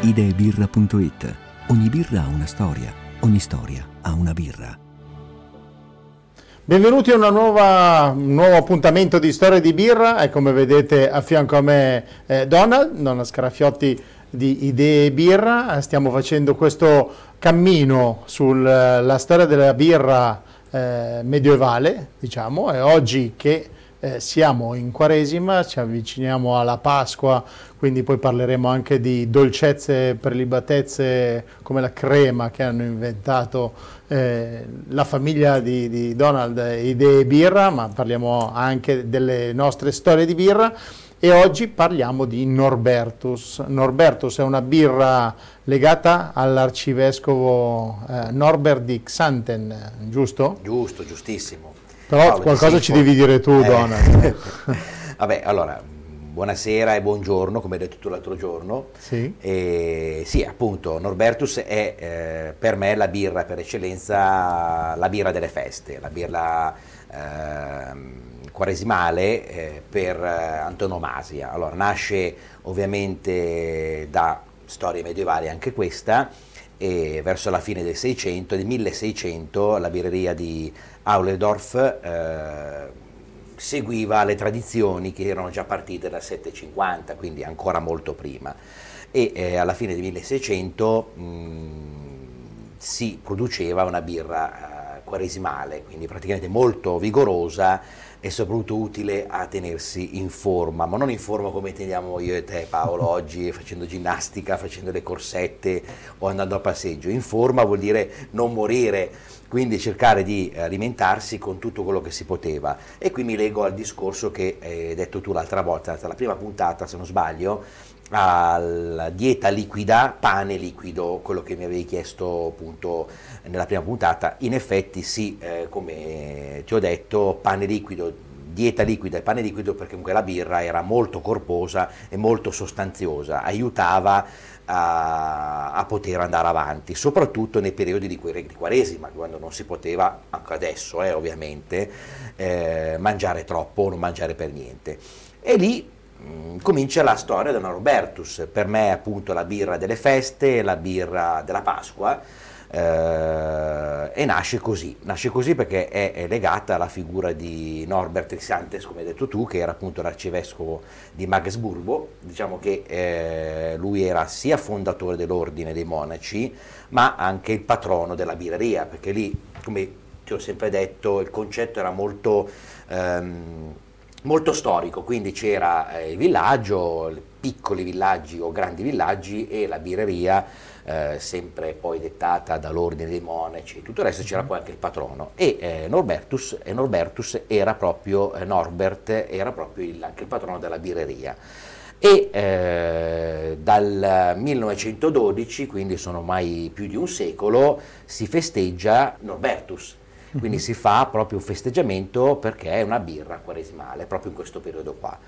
ideebirra.it. Ogni birra ha una storia, ogni storia ha una birra. Benvenuti a nuova, un nuovo appuntamento di Storia di Birra e come vedete a fianco a me eh, Donald, Donald Scaraffiotti di Idee Birra. Stiamo facendo questo cammino sulla storia della birra eh, medievale, diciamo, e oggi che eh, siamo in Quaresima, ci avviciniamo alla Pasqua, quindi poi parleremo anche di dolcezze, prelibatezze come la crema che hanno inventato eh, la famiglia di, di Donald Idee Birra, ma parliamo anche delle nostre storie di birra e oggi parliamo di Norbertus. Norbertus è una birra legata all'arcivescovo eh, Norbert di Xanten, giusto? Giusto, giustissimo. Però Paolo, qualcosa ci devi dire tu, eh. Donald. Vabbè, allora, buonasera e buongiorno, come hai detto tu l'altro giorno. Sì. E, sì, appunto, Norbertus è eh, per me la birra per eccellenza, la birra delle feste, la birra eh, quaresimale eh, per eh, antonomasia. Allora, nasce ovviamente da storie medievali anche questa, e verso la fine del 600, del 1600, la birreria di Auledorf eh, seguiva le tradizioni che erano già partite dal 750, quindi ancora molto prima. E eh, alla fine del 1600 mh, si produceva una birra eh, quaresimale, quindi praticamente molto vigorosa e soprattutto utile a tenersi in forma, ma non in forma come teniamo io e te Paolo oggi facendo ginnastica, facendo le corsette o andando a passeggio, in forma vuol dire non morire, quindi cercare di alimentarsi con tutto quello che si poteva. E qui mi leggo al discorso che hai detto tu l'altra volta, la prima puntata se non sbaglio, alla dieta liquida, pane liquido, quello che mi avevi chiesto appunto nella prima puntata, in effetti sì, eh, come ti ho detto, pane liquido, dieta liquida e pane liquido perché comunque la birra era molto corposa e molto sostanziosa, aiutava a, a poter andare avanti, soprattutto nei periodi di, di quaresima, quando non si poteva, anche adesso eh, ovviamente, eh, mangiare troppo o non mangiare per niente. E lì comincia la storia del Norbertus, per me appunto la birra delle feste, la birra della Pasqua, eh, e nasce così, nasce così perché è, è, legata alla figura di Norbert Xantes, come hai detto tu, che era appunto l'arcivescovo di Magdeburgo, diciamo che eh, lui era sia fondatore dell'ordine dei monaci, ma anche il patrono della birreria, perché lì, come ti ho sempre detto, il concetto era molto... Ehm, molto storico, quindi c'era eh, il villaggio, piccoli villaggi o grandi villaggi e la birreria, eh, sempre poi dettata dall'ordine dei monaci, tutto il resto c'era poi anche il patrono. E eh, Norbertus, e Norbertus era proprio, eh, Norbert era proprio il, anche il patrono della birreria. E eh, dal 1912, quindi sono ormai più di un secolo, si festeggia Norbertus, quindi si fa proprio un festeggiamento perché è una birra quaresimale, proprio in questo periodo qua.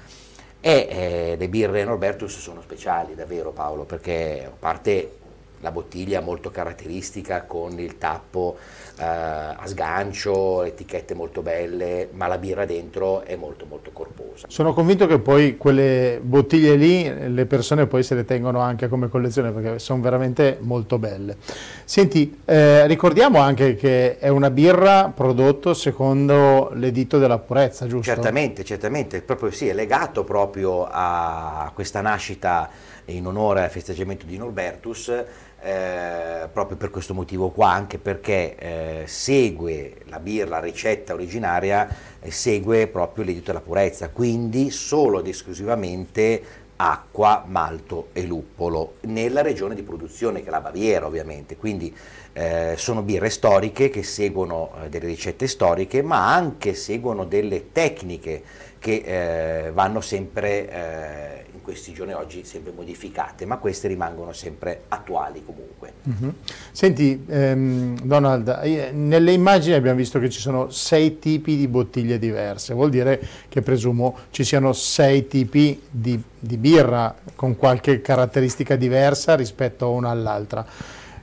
E eh, le birre Norbertus sono speciali davvero Paolo, perché a parte la bottiglia molto caratteristica con il tappo eh, a sgancio, etichette molto belle, ma la birra dentro è molto molto corposa. Sono convinto che poi quelle bottiglie lì le persone poi se le tengono anche come collezione perché sono veramente molto belle. Senti, eh, ricordiamo anche che è una birra prodotto secondo l'editto della purezza, giusto? Certamente, certamente, proprio sì, è legato proprio a questa nascita in onore al festeggiamento di Norbertus eh, proprio per questo motivo qua, anche perché eh, segue la birra, la ricetta originaria, eh, segue proprio l'edito della purezza, quindi solo ed esclusivamente acqua, malto e luppolo, nella regione di produzione che è la Baviera ovviamente, quindi eh, sono birre storiche che seguono eh, delle ricette storiche ma anche seguono delle tecniche che vanno sempre questi giorni oggi sempre modificate, ma queste rimangono sempre attuali comunque. Mm-hmm. Senti ehm, Donald, nelle immagini abbiamo visto che ci sono sei tipi di bottiglie diverse, vuol dire che presumo ci siano sei tipi di, di birra con qualche caratteristica diversa rispetto a una all'altra.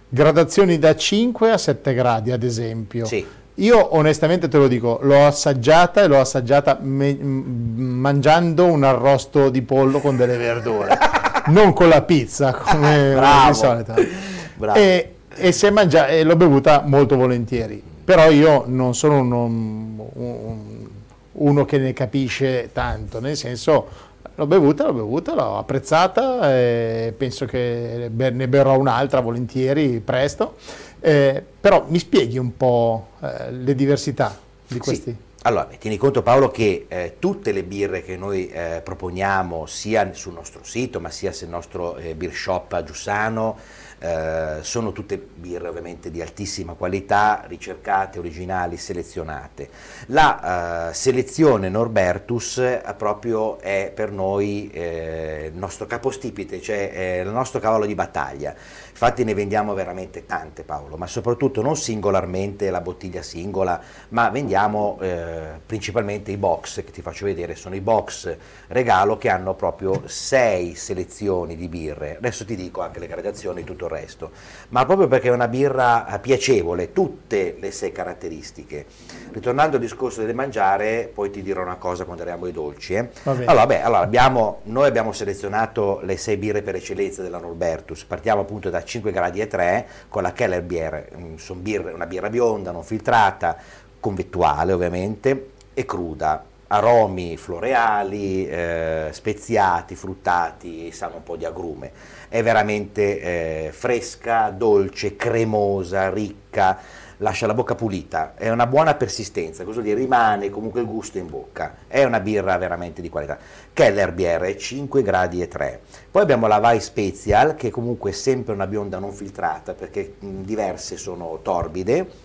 Gradazioni da 5 a 7 gradi ad esempio. Sì io onestamente te lo dico, l'ho assaggiata e l'ho assaggiata me- mangiando un arrosto di pollo con delle verdure. non con la pizza come di solito. E, e, mangiato, e l'ho bevuta molto volentieri. Però io non sono uno, un, uno che ne capisce tanto, nel senso l'ho bevuta, l'ho bevuta, l'ho apprezzata e penso che ne berrò un'altra volentieri presto. Eh, però mi spieghi un po' eh, le diversità di questi? Sì. Allora, tieni conto Paolo che eh, tutte le birre che noi eh, proponiamo sia sul nostro sito ma sia sul nostro eh, beer shop a Giussano eh, sono tutte birre ovviamente di altissima qualità, ricercate, originali, selezionate. La uh, selezione Norbertus eh, proprio è per noi eh, il nostro capostipite, cioè il nostro cavallo di battaglia. Infatti ne vendiamo veramente tante Paolo, ma soprattutto non singolarmente la bottiglia singola, ma vendiamo eh, principalmente i box che ti faccio vedere, sono i box regalo che hanno proprio sei selezioni di birre. Adesso ti dico anche le gradazioni, tutto il resto, ma proprio perché è una birra eh, piacevole, tutte le sei caratteristiche. Ritornando al discorso del mangiare, poi ti dirò una cosa quando arriviamo ai dolci. Eh. Allora, beh, allora abbiamo, noi abbiamo selezionato le sei birre per eccellenza della Norbertus, partiamo appunto da 5 gradi e 3 con la Keller Bier, mm, sono birre, una birra bionda, non filtrata, convettuale ovviamente, e cruda aromi floreali, eh, speziati, fruttati, sanno un po' di agrume. È veramente eh, fresca, dolce, cremosa, ricca, lascia la bocca pulita, è una buona persistenza, cosa vuol dire? Rimane comunque il gusto in bocca, è una birra veramente di qualità. Keller Biere, 5 gradi e 3. Poi abbiamo la Vai Special, che comunque è sempre una bionda non filtrata, perché mh, diverse sono torbide,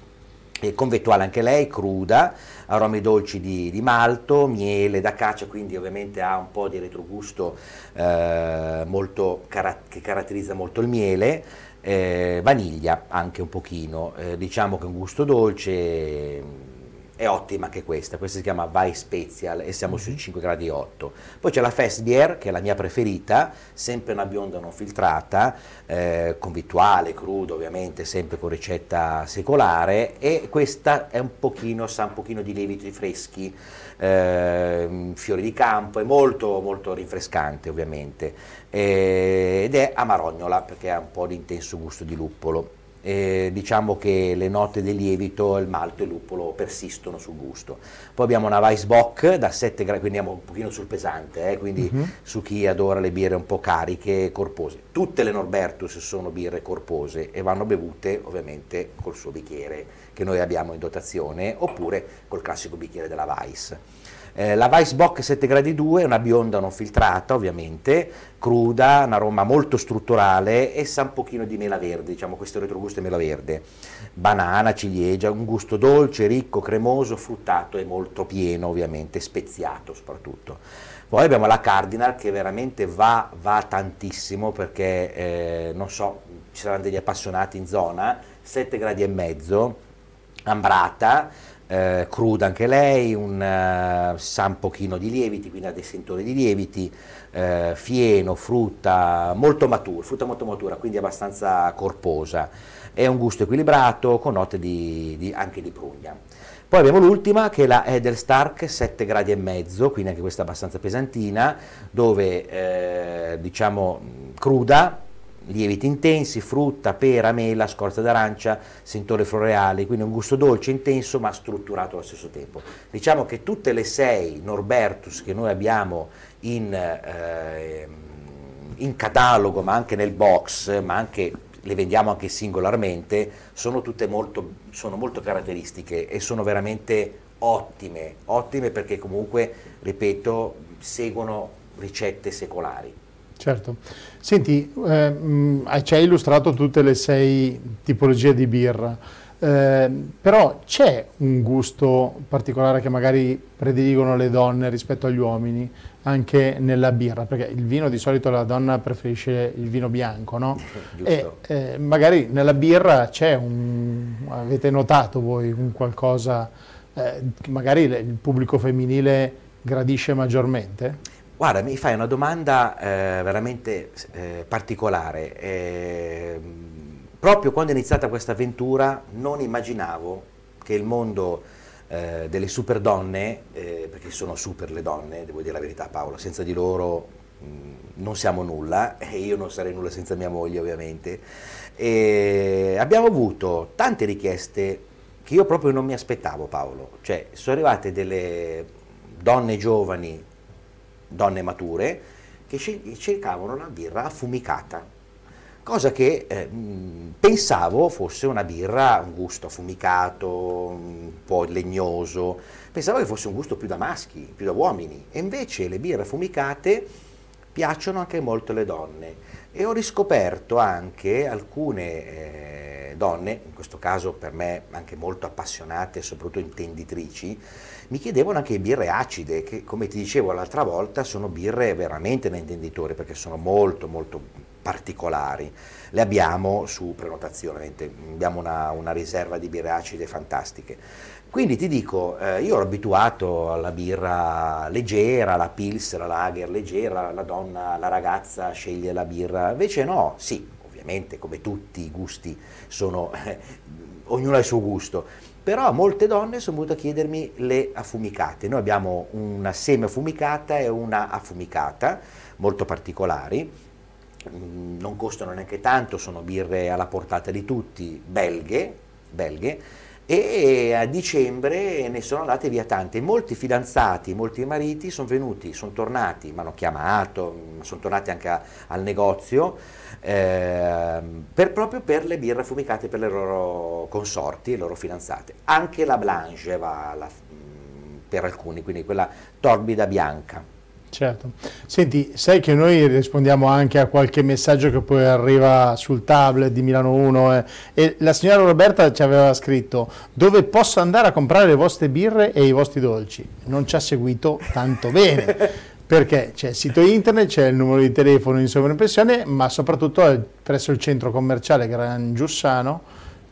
convettuale anche lei, cruda, aromi dolci di, di malto, miele da caccia, quindi ovviamente ha un po' di retrogusto eh, molto, che caratterizza molto il miele, eh, vaniglia anche un pochino, eh, diciamo che un gusto dolce, è ottima anche questa, questa si chiama Vai Special e siamo sui 5 gradi 8. Poi c'è la Fest Beer che è la mia preferita, sempre una bionda non filtrata, eh, convittuale, crudo ovviamente, sempre con ricetta secolare e questa è un pochino, sa un pochino di lieviti freschi, eh, fiori di campo, è molto molto rinfrescante ovviamente eh, ed è amarognola perché ha un po' di intenso gusto di luppolo eh, diciamo che le note del lievito, il malto e il luppolo persistono sul gusto. Poi abbiamo una Weissbock da 7 gradi, quindi andiamo un pochino sul pesante, eh, quindi uh-huh. su chi adora le birre un po' cariche e corpose. Tutte le Norbertus sono birre corpose e vanno bevute ovviamente col suo bicchiere che noi abbiamo in dotazione oppure col classico bicchiere della Weiss. Eh, la Weissbock 7 gradi 2 è una bionda non filtrata ovviamente, cruda, un aroma molto strutturale e sa un pochino di mela verde, diciamo questo retrogusto è mela verde, banana, ciliegia, un gusto dolce, ricco, cremoso, fruttato e molto pieno ovviamente, speziato soprattutto. Poi abbiamo la Cardinal che veramente va, va tantissimo perché eh, non so, ci saranno degli appassionati in zona, 7 gradi e mezzo, ambrata, eh, cruda anche lei, un uh, sa un pochino di lieviti, quindi ha dei sentori di lieviti, eh, fieno, frutta molto matura, frutta molto matura, quindi abbastanza corposa. È un gusto equilibrato con note di, di, anche di prugna. Poi abbiamo l'ultima che è la Edelstark 7 gradi e mezzo, quindi anche questa abbastanza pesantina, dove eh, diciamo cruda, lieviti intensi, frutta, pera, mela, scorza d'arancia, sentore floreale, quindi un gusto dolce, intenso ma strutturato allo stesso tempo. Diciamo che tutte le sei Norbertus che noi abbiamo in, eh, in catalogo, ma anche nel box, ma anche le vendiamo anche singolarmente, sono tutte molto, sono molto caratteristiche e sono veramente ottime, ottime perché comunque, ripeto, seguono ricette secolari. Certo. Senti, eh, mh, ci hai illustrato tutte le sei tipologie di birra, eh, però c'è un gusto particolare che magari prediligono le donne rispetto agli uomini anche nella birra, perché il vino di solito la donna preferisce il vino bianco, no? e eh, magari nella birra c'è un, avete notato voi un qualcosa eh, che magari il pubblico femminile gradisce maggiormente? Guarda, mi fai una domanda eh, veramente eh, particolare. Proprio quando è iniziata questa avventura non immaginavo che il mondo eh, delle super donne, eh, perché sono super le donne, devo dire la verità Paolo, senza di loro non siamo nulla e io non sarei nulla senza mia moglie ovviamente. E abbiamo avuto tante richieste che io proprio non mi aspettavo Paolo, cioè sono arrivate delle donne giovani, donne mature, che cercavano una birra affumicata, cosa che eh, pensavo fosse una birra, un gusto affumicato, un po' legnoso, pensavo che fosse un gusto più da maschi, più da uomini, e invece le birre affumicate piacciono anche molto alle donne. E ho riscoperto anche alcune eh, donne, in questo caso per me anche molto appassionate soprattutto intenditrici, mi chiedevano anche birre acide, che come ti dicevo l'altra volta sono birre veramente da intenditore perché sono molto molto particolari. Le abbiamo su prenotazione, abbiamo una, una riserva di birre acide fantastiche. Quindi ti dico, eh, io ero abituato alla birra leggera, la pils, la lager leggera, la donna, la ragazza sceglie la birra, invece no, sì, ovviamente come tutti i gusti sono, eh, ognuno ha il suo gusto, però molte donne sono venute a chiedermi le affumicate. Noi abbiamo una semi-affumicata e una affumicata, molto particolari, non costano neanche tanto, sono birre alla portata di tutti, belghe, belghe e a dicembre ne sono andate via tante. Molti fidanzati, molti mariti sono venuti, sono tornati, mi hanno chiamato, sono tornati anche a, al negozio eh, per, proprio per le birre affumicate per le loro consorti, le loro fidanzate. Anche la Blanche va alla, per alcuni, quindi quella torbida bianca. Certo. Senti, sai che noi rispondiamo anche a qualche messaggio che poi arriva sul tablet di Milano 1 eh, e la signora Roberta ci aveva scritto dove posso andare a comprare le vostre birre e i vostri dolci. Non ci ha seguito tanto bene perché c'è il sito internet, c'è il numero di telefono in sovraimpressione, ma soprattutto presso il centro commerciale Gran Giussano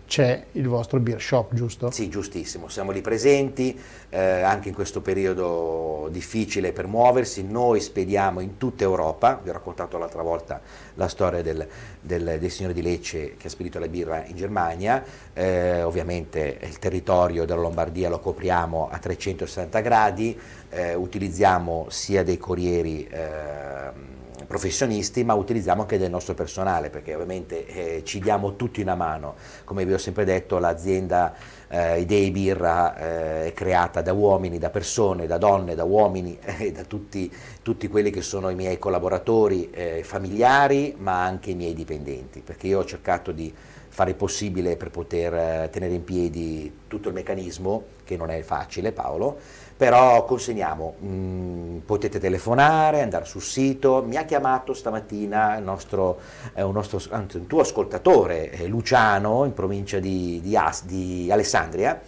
c'è il vostro beer shop, giusto? Sì, giustissimo, siamo lì presenti, eh, anche in questo periodo difficile per muoversi, noi spediamo in tutta Europa, vi ho raccontato l'altra volta la storia del, del, del, signore di Lecce che ha spedito la birra in Germania, eh, ovviamente il territorio della Lombardia lo copriamo a 360 gradi, eh, utilizziamo sia dei corrieri eh, professionisti, ma utilizziamo anche del nostro personale, perché ovviamente eh, ci diamo tutti una mano. Come vi ho sempre detto, l'azienda eh, Idei Birra eh, è creata da uomini, da persone, da donne, da uomini e da tutti, tutti, quelli che sono i miei collaboratori eh, familiari, ma anche i miei dipendenti, perché io ho cercato di fare il possibile per poter eh, tenere in piedi tutto il meccanismo, che non è facile Paolo, però consegniamo, mm, potete telefonare, andare sul sito, mi ha chiamato stamattina il nostro, eh, un, nostro, anzi, un tuo ascoltatore, eh, Luciano, in provincia di, di, As, di, Alessandria,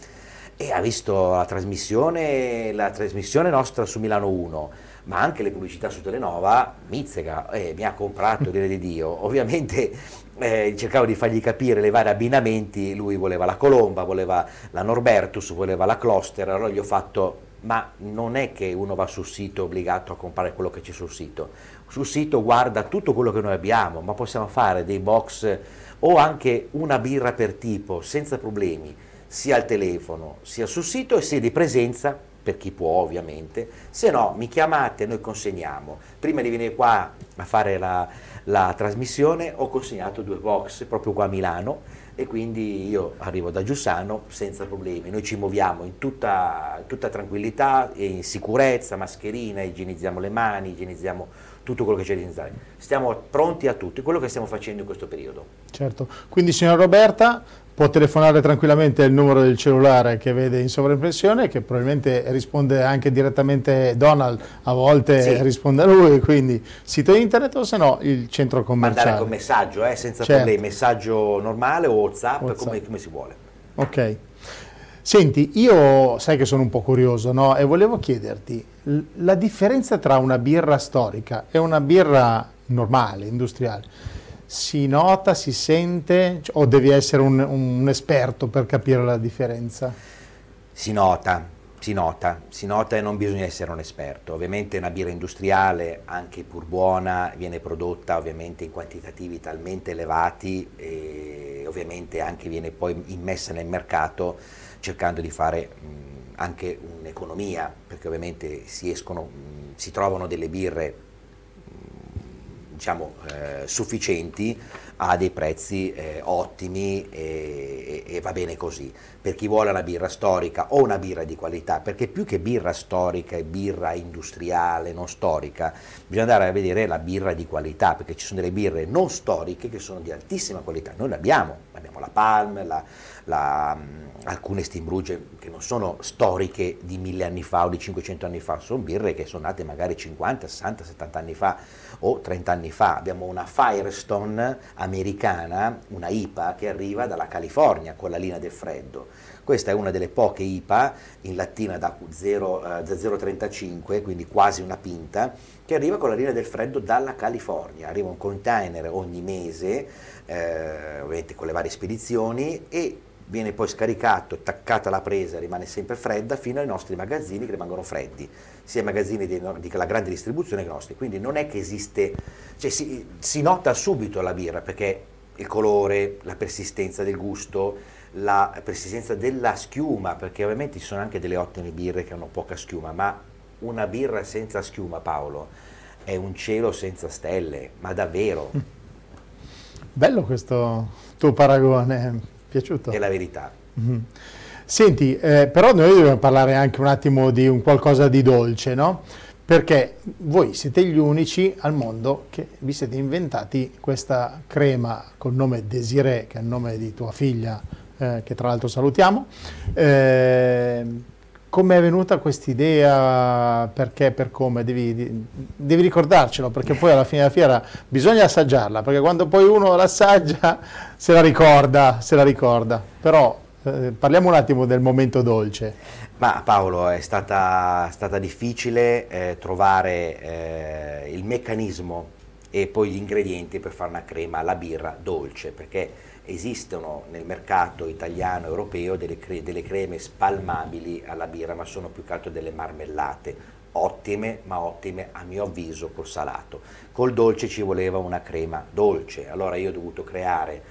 e ha visto la trasmissione, la trasmissione nostra su Milano 1, ma anche le pubblicità su Telenova, Mizzega, e mi ha comprato, dire di Dio, ovviamente eh, cercavo di fargli capire le vari abbinamenti, lui voleva la Colomba, voleva la Norbertus, voleva la Cluster, allora gli ho fatto ma non è che uno va sul sito obbligato a comprare quello che c'è sul sito. Sul sito guarda tutto quello che noi abbiamo, ma possiamo fare dei box o anche una birra per tipo senza problemi, sia al telefono, sia sul sito e sia di presenza per chi può ovviamente, se no mi chiamate e noi consegniamo. Prima di venire qua a fare la, la trasmissione ho consegnato due box proprio qua a Milano e quindi io arrivo da Giussano senza problemi, noi ci muoviamo in tutta, tutta tranquillità, in sicurezza, mascherina, igienizziamo le mani, igienizziamo tutto quello che c'è da igienizzare. Stiamo pronti a tutto, quello che stiamo facendo in questo periodo. Certo, quindi signora Roberta può telefonare tranquillamente il numero del cellulare che vede in sovraimpressione, che probabilmente risponde anche direttamente Donald, a volte sì. risponde a lui, quindi sito internet o se no il centro commerciale. Mandare con messaggio, eh, senza certo. problemi, messaggio normale o WhatsApp, WhatsApp. Come, come, si vuole. Ok. Senti, io sai che sono un po' curioso no? e volevo chiederti la differenza tra una birra storica e una birra normale, industriale si nota, si sente o devi essere un, un esperto per capire la differenza? Si nota, si nota, si nota e non bisogna essere un esperto. Ovviamente una birra industriale, anche pur buona, viene prodotta ovviamente in quantitativi talmente elevati e ovviamente anche viene poi immessa nel mercato cercando di fare mh, anche un'economia, perché ovviamente si escono, mh, si trovano delle birre diciamo, eh, sufficienti a dei prezzi eh, ottimi e, e, e, va bene così. Per chi vuole una birra storica o una birra di qualità, perché più che birra storica e birra industriale, non storica, bisogna andare a vedere la birra di qualità, perché ci sono delle birre non storiche che sono di altissima qualità. Noi le abbiamo, abbiamo la Palm, la, la, alcune Steambrugge che non sono storiche di mille anni fa o di 500 anni fa, sono birre che sono nate magari 50, 60, 70 anni fa o 30 anni fa. Abbiamo una Firestone americana, una IPA che arriva dalla California con la linea del freddo. Questa è una delle poche IPA in lattina da 0,35, eh, quindi quasi una pinta, che arriva con la linea del freddo dalla California. Arriva un container ogni mese, eh, ovviamente con le varie spedizioni, e viene poi scaricato, attaccata alla presa, rimane sempre fredda fino ai nostri magazzini che rimangono freddi, sia i magazzini della grande distribuzione che i nostri. Quindi non è che esiste, cioè si, si nota subito la birra perché il colore, la persistenza del gusto, la persistenza della schiuma, perché ovviamente ci sono anche delle ottime birre che hanno poca schiuma, ma una birra senza schiuma, Paolo, è un cielo senza stelle, ma davvero. Bello questo tuo paragone piaciuto? È la verità. Mm-hmm. Senti, eh, però noi dobbiamo parlare anche un attimo di un qualcosa di dolce, no? Perché voi siete gli unici al mondo che vi siete inventati questa crema col nome Desiree, che è il nome di tua figlia, eh, che tra l'altro salutiamo. Eh, come è venuta questa idea? Perché, per come? Devi, devi, ricordarcelo, perché poi alla fine della fiera bisogna assaggiarla, perché quando poi uno l'assaggia se la ricorda, se la ricorda. Però eh, parliamo un attimo del momento dolce. Ma Paolo, è stata, stata difficile eh, trovare eh, il meccanismo e poi gli ingredienti per fare una crema alla birra dolce, perché esistono nel mercato italiano e europeo delle, cre delle creme spalmabili alla birra, ma sono più che altro delle marmellate, ottime, ma ottime a mio avviso col salato. Col dolce ci voleva una crema dolce, allora io ho dovuto creare,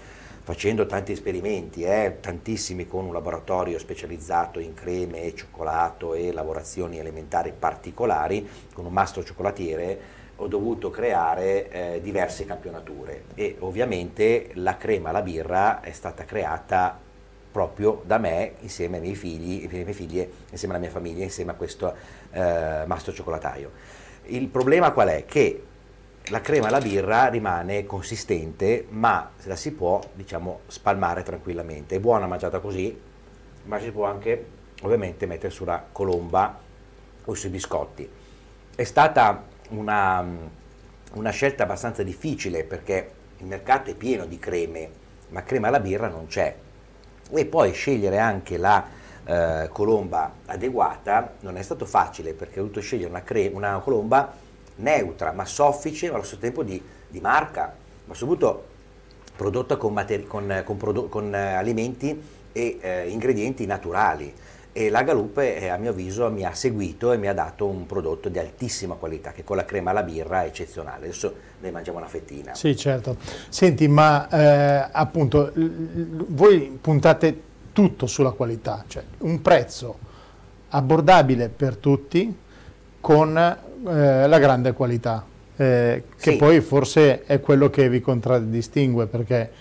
facendo tanti esperimenti, eh, tantissimi con un laboratorio specializzato in creme e cioccolato e lavorazioni alimentari particolari, con un mastro cioccolatiere, ho dovuto creare eh, diverse campionature e ovviamente la crema alla birra è stata creata proprio da me insieme ai miei figli, alle mie figlie, insieme alla mia famiglia, insieme a questo eh, mastro cioccolataio. Il problema qual è? Che la crema alla birra rimane consistente ma la si può diciamo spalmare tranquillamente, è buona mangiata così ma si può anche ovviamente mettere sulla colomba o sui biscotti. È stata una, una scelta abbastanza difficile perché il mercato è pieno di creme, ma crema alla birra non c'è. E poi scegliere anche la eh, colomba adeguata non è stato facile perché ho dovuto scegliere una, cre- una colomba neutra, ma soffice, ma allo stesso tempo di, di marca, ma soprattutto prodotta con, materi- con, con, prodo- con eh, alimenti e eh, ingredienti naturali e la Galupe eh, a mio avviso mi ha seguito e mi ha dato un prodotto di altissima qualità che con la crema alla birra è eccezionale. Adesso ne mangiamo una fettina. Sì, certo. Senti, ma eh, appunto voi puntate tutto sulla qualità, cioè un prezzo abbordabile per tutti con eh, la grande qualità, eh, che sì. poi forse è quello che vi contraddistingue perché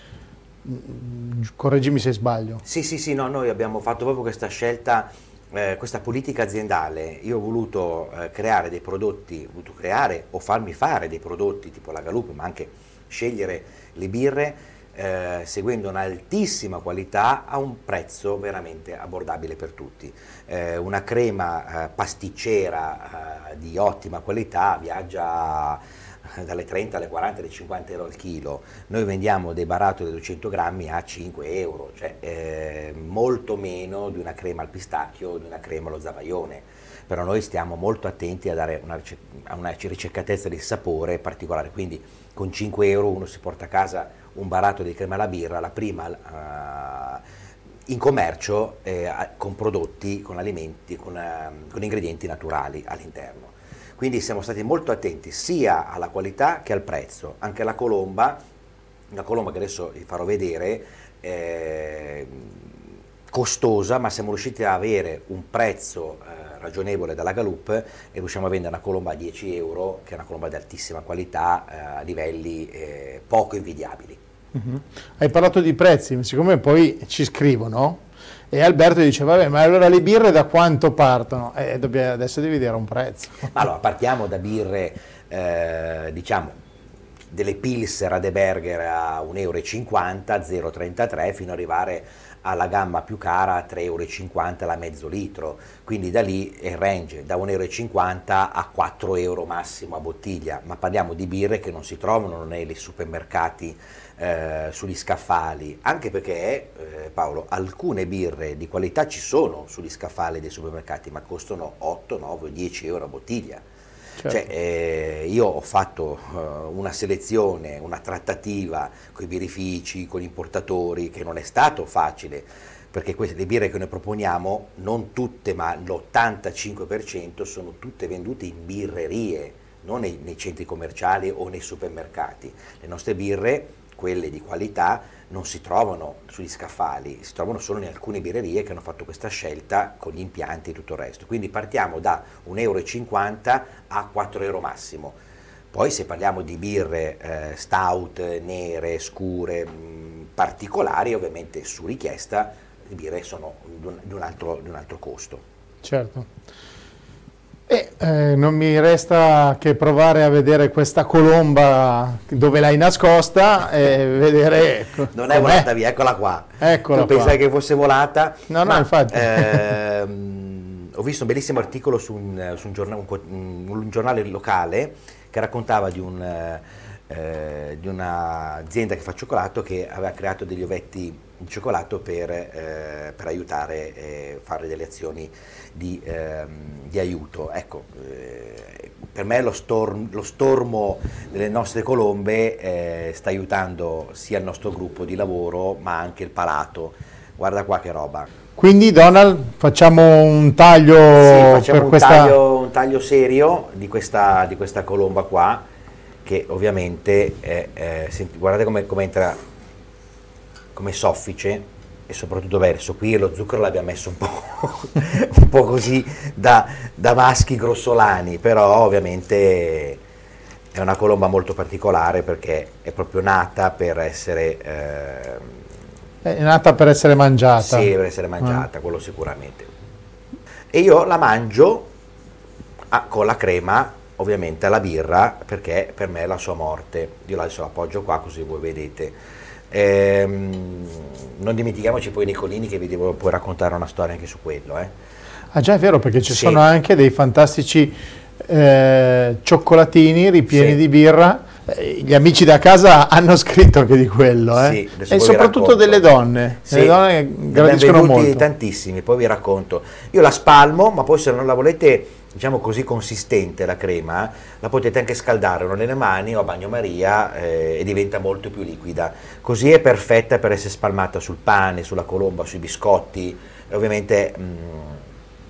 correggimi se sbaglio. Sì, sì, sì, no, noi abbiamo fatto proprio questa scelta, eh, questa politica aziendale. Io ho voluto eh, creare dei prodotti, ho voluto creare o farmi fare dei prodotti tipo la Galup, ma anche scegliere le birre eh, seguendo un'altissima qualità a un prezzo veramente abbordabile per tutti. Eh, una crema eh, pasticcera eh, di ottima qualità viaggia dalle 30 alle 40 alle 50 euro al chilo, noi vendiamo dei barattoli da 200 grammi a 5 euro, cioè eh, molto meno di una crema al pistacchio o di una crema allo zavaione, però noi stiamo molto attenti a dare una, a una ricercatezza di sapore particolare, quindi con 5 euro uno si porta a casa un baratto di crema alla birra, la prima uh, in commercio eh, con prodotti, con alimenti, con, uh, con ingredienti naturali all'interno. Quindi siamo stati molto attenti sia alla qualità che al prezzo. Anche la colomba, una colomba che adesso vi farò vedere, eh, costosa, ma siamo riusciti ad avere un prezzo eh, ragionevole dalla Galup e riusciamo a vendere una colomba a 10 euro, che è una colomba di altissima qualità, eh, a livelli eh, poco invidiabili. Uh-huh. Hai parlato di prezzi, siccome poi ci scrivono, e Alberto dice, vabbè, ma allora le birre da quanto partono? Eh, dobbiamo, adesso devi dire un prezzo. Allora, partiamo da birre, eh, diciamo, delle Pilser a De Berger a 1,50 euro, 0,33 fino ad arrivare alla gamma più cara a 3,50 euro la mezzo litro, quindi da lì il range da 1,50 euro a 4 euro massimo a bottiglia, ma parliamo di birre che non si trovano nei supermercati eh, sugli scaffali, anche perché eh, Paolo, alcune birre di qualità ci sono sugli scaffali dei supermercati, ma costano 8, 9, 10 euro a bottiglia. Certo. Cioè, eh, io ho fatto uh, una selezione, una trattativa con i birrifici, con gli importatori, che non è stato facile, perché queste le birre che noi proponiamo, non tutte, ma l'85% sono tutte vendute in birrerie, non nei, nei centri commerciali o nei supermercati. Le nostre birre quelle di qualità non si trovano sugli scaffali, si trovano solo in alcune birrerie che hanno fatto questa scelta con gli impianti e tutto il resto. Quindi partiamo da 1,50 euro a 4 euro massimo. Poi se parliamo di birre eh, stout, nere, scure, mh, mm, particolari, ovviamente su richiesta, le birre sono di un, un, altro, un altro costo. Certo. Eh, non mi resta che provare a vedere questa colomba dove l'hai nascosta e vedere. non è volata via, eccola qua. Eccola tu pensai che fosse volata? No, no, infatti. Ehm, ho visto un bellissimo articolo su un, su un, giornale, un, un giornale, locale che raccontava di, un, eh, di un'azienda che fa cioccolato che aveva creato degli ovetti di cioccolato per, eh, per aiutare e fare delle azioni di, ehm, di aiuto. Ecco, eh, per me lo, storm, lo, stormo delle nostre colombe eh, sta aiutando sia il nostro gruppo di lavoro ma anche il palato. Guarda qua che roba. Quindi Donald facciamo un taglio sì, facciamo un, questa... taglio, un taglio serio di questa, di questa colomba qua che ovviamente guardate come entra come soffice e soprattutto verso qui lo zucchero l'abbiamo messo un po', un po così da, da, maschi grossolani, però ovviamente è una colomba molto particolare perché è proprio nata per essere... Eh, è nata per essere mangiata. Sì, per essere mangiata, ah. quello sicuramente. E io la mangio ah, con la crema, ovviamente alla birra, perché per me è la sua morte. Io adesso l'appoggio qua così voi vedete Ehm, non dimentichiamoci poi Nicolini che vi devo poi raccontare una storia anche su quello. Eh. Ah già è vero perché ci sì. sono anche dei fantastici eh, cioccolatini ripieni sì. di birra. Eh, gli amici da casa hanno scritto anche di quello, eh. sì, e soprattutto delle donne, sì, le donne gradiscono molto. tantissimi, poi vi racconto. Io la spalmo, ma poi se non la volete diciamo così consistente la crema, la potete anche scaldare o nelle mani o a bagnomaria eh, e diventa molto più liquida. Così è perfetta per essere spalmata sul pane, sulla colomba, sui biscotti. E ovviamente mh, mm,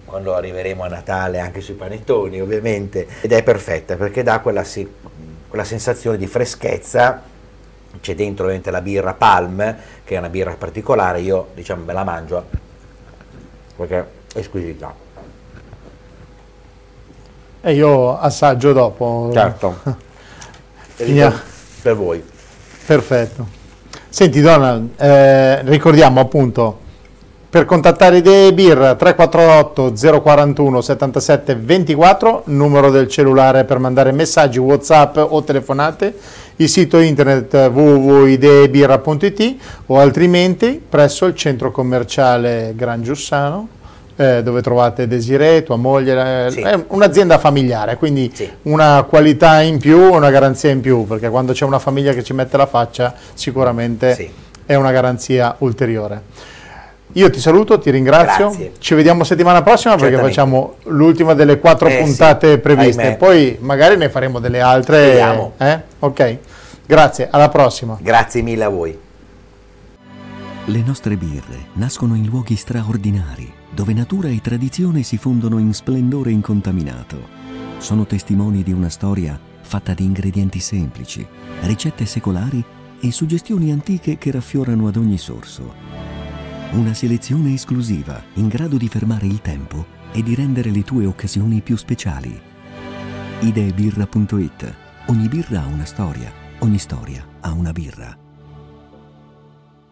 quando arriveremo a Natale anche sui panettoni ovviamente. Ed è perfetta perché dà quella, quella sensazione di freschezza. C'è dentro ovviamente la birra Palm che è una birra particolare. Io diciamo me la mangio perché è squisita e io assaggio dopo. Certo. per voi. Perfetto. Senti Donald, eh, ricordiamo appunto per contattare Idee Beer 348 041 77 24, numero del cellulare per mandare messaggi, whatsapp o telefonate, il sito internet www.ideebirra.it o altrimenti presso il centro commerciale Gran Giussano eh, dove trovate Desiree, tua moglie, eh, sì. è un'azienda familiare, quindi sì. una qualità in più, una garanzia in più, perché quando c'è una famiglia che ci mette la faccia sicuramente sì. è una garanzia ulteriore. Io ti saluto, ti ringrazio, Grazie. ci vediamo settimana prossima perché facciamo l'ultima delle quattro eh, puntate previste, Ahimè. poi magari ne faremo delle altre. Vediamo. Eh? Ok, grazie, alla prossima. Grazie mille a voi. Le nostre birre nascono in luoghi straordinari dove natura e tradizione si fondono in splendore incontaminato. Sono testimoni di una storia fatta di ingredienti semplici, ricette secolari e suggestioni antiche che raffiorano ad ogni sorso. Una selezione esclusiva in grado di fermare il tempo e di rendere le tue occasioni più speciali. Ideebirra.it Ogni birra ha una storia, ogni storia ha una birra.